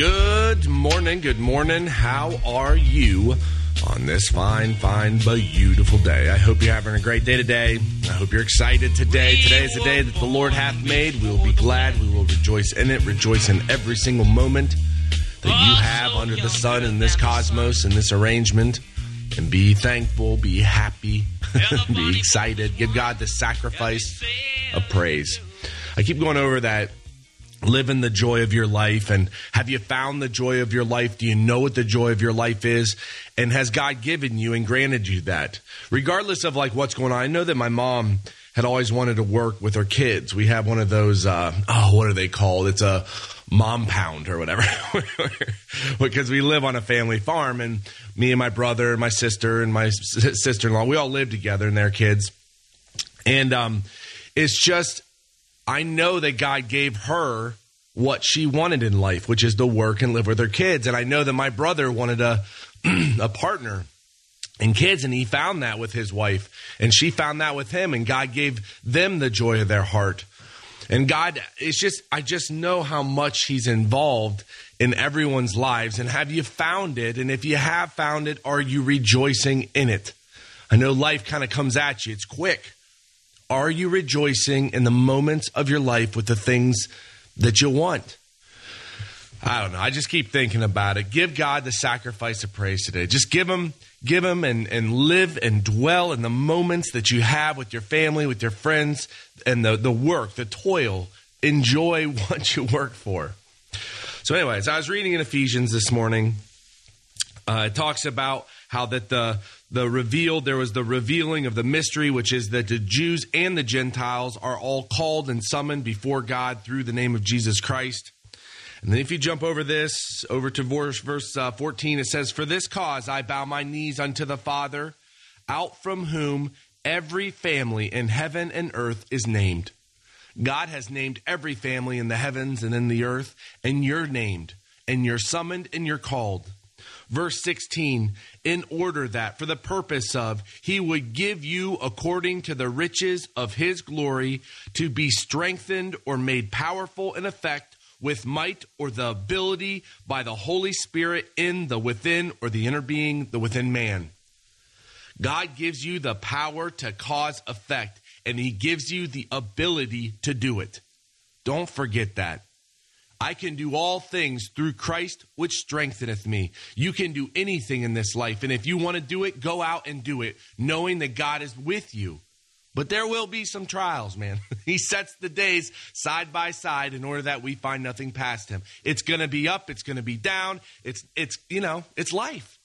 Good morning, good morning. How are you on this fine, fine, beautiful day? I hope you're having a great day today. I hope you're excited today. Today is the day that the Lord hath made. We will be glad. We will rejoice in it. Rejoice in every single moment that you have under the sun in this cosmos, in this arrangement. And be thankful, be happy, be excited. Give God the sacrifice of praise. I keep going over that live in the joy of your life? And have you found the joy of your life? Do you know what the joy of your life is? And has god given you and granted you that? Regardless of like what's going on i know that my mom had always wanted to work with her kids. We have one of those uh, oh what are they called? It's a mom pound or whatever. Because we live on a family farm and me and my brother and my sister and my sister-in-law we all live together and their kids. And um, it's just I know that God gave her what she wanted in life, which is to work and live with her kids. And I know that my brother wanted a, a partner and kids, and he found that with his wife, and she found that with him, and God gave them the joy of their heart. And God, it's just, I just know how much He's involved in everyone's lives. And have you found it? And if you have found it, are you rejoicing in it? I know life kind of comes at you, it's quick. Are you rejoicing in the moments of your life with the things that you want? I don't know. I just keep thinking about it. Give God the sacrifice of praise today. Just give him, give him and, and live and dwell in the moments that you have with your family, with your friends, and the, the work, the toil. Enjoy what you work for. So, anyways, I was reading in Ephesians this morning. Uh, it talks about how that the the revealed there was the revealing of the mystery which is that the Jews and the Gentiles are all called and summoned before God through the name of Jesus Christ. And then if you jump over this over to verse verse uh, 14 it says for this cause I bow my knees unto the Father out from whom every family in heaven and earth is named. God has named every family in the heavens and in the earth and you're named and you're summoned and you're called verse 16, in order that for the purpose of he would give you according to the riches of his glory to be strengthened or made powerful in effect with might or the ability by the Holy Spirit in the within or the inner being, the within man. God gives you the power to cause effect, and He gives you the ability to do it. Don't forget that. I can do all things through Christ, which strengtheneth me. You can do anything in this life. And if you want to do it, go out and do it, knowing that God is with you. But there will be some trials, man. he sets the days side by side in order that we find nothing past him. It's going to be up, it's going to be down. It's it's you know, it's life.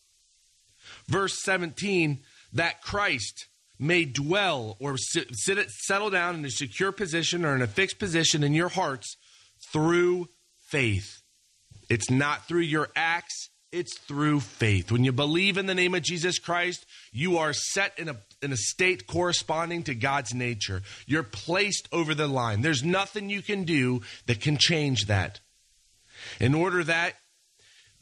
Verse 17, that Christ may dwell or sit, sit settle down in a secure position or in a fixed position in your hearts through faith. It's not through your acts, it's through faith. When you believe in the name of Jesus Christ, you are set in a, in a state corresponding to God's nature. You're placed over the line. There's nothing you can do that can change that. In order that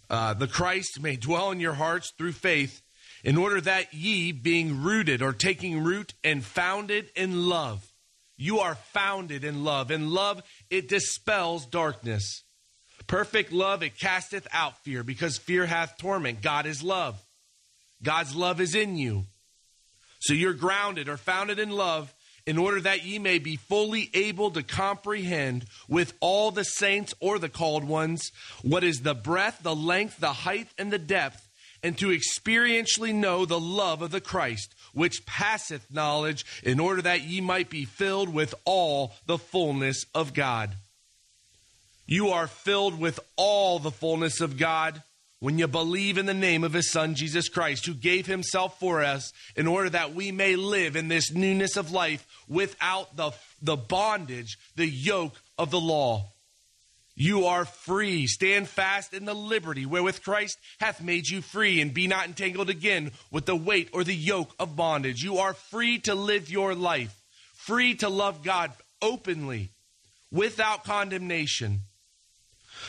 uh, the Christ may dwell in your hearts through faith, in order that ye, being rooted or taking root and founded in love, you are founded in love. In love, it dispels darkness. Perfect love, it casteth out fear, because fear hath torment. God is love. God's love is in you. So you're grounded or founded in love in order that ye may be fully able to comprehend with all the saints or the called ones what is the breadth, the length, the height, and the depth, and to experientially know the love of the Christ, which passeth knowledge, in order that ye might be filled with all the fullness of God. You are filled with all the fullness of God when you believe in the name of his son Jesus Christ, who gave himself for us in order that we may live in this newness of life without the, the bondage, the yoke of the law. You are free. Stand fast in the liberty wherewith Christ hath made you free, and be not entangled again with the weight or the yoke of bondage. You are free to live your life, free to love God openly, without condemnation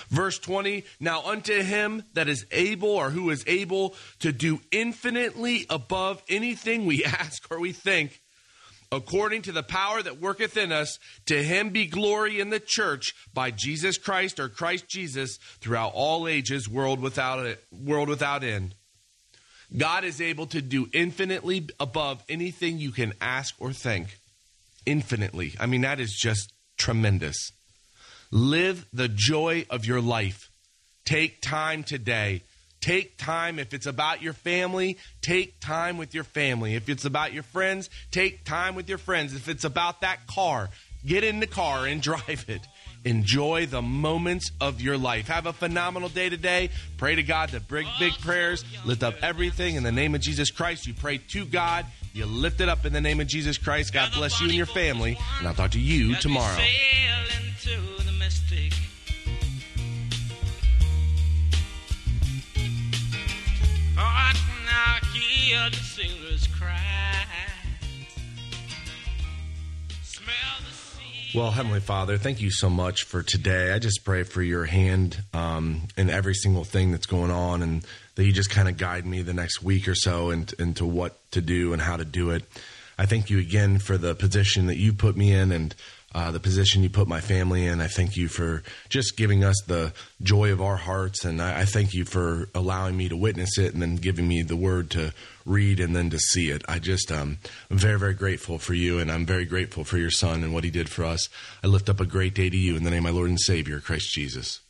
Verse 20, now unto him that is able or who is able to do infinitely above anything we ask or we think, according to the power that worketh in us. To him be glory in the church by Jesus Christ or Christ Jesus throughout all ages, world without, world without end. God is able to do infinitely above anything you can ask or think. Infinitely. I mean, that is just tremendous. Live the joy of your life. Take time today Take time. If it's about your family, take time with your family. If it's about your friends, take time with your friends. If it's about that car, get in the car and drive it. Enjoy the moments of your life. Have a phenomenal day today. Pray to God the big, big prayers. Lift up everything in the name of Jesus Christ. You pray to God. You lift it up in the name of Jesus Christ. God bless you and your family. And I'll talk to you tomorrow. Hear the sailors cry. Well, Heavenly Father, thank you so much for today. I just pray for your hand um, in every single thing that's going on and that you just kind of guide me the next week or so into what to do and how to do it. I thank you again for the position that you put me in and uh, the position you put my family in. I thank you for just giving us the joy of our hearts, and I, I, thank you for allowing me to witness it and then giving me the word to read and then to see it. I just um, I'm very very grateful for you, and I'm very grateful for your son and what he did for us. I lift up a great day to you in the name of my Lord and Savior Christ Jesus.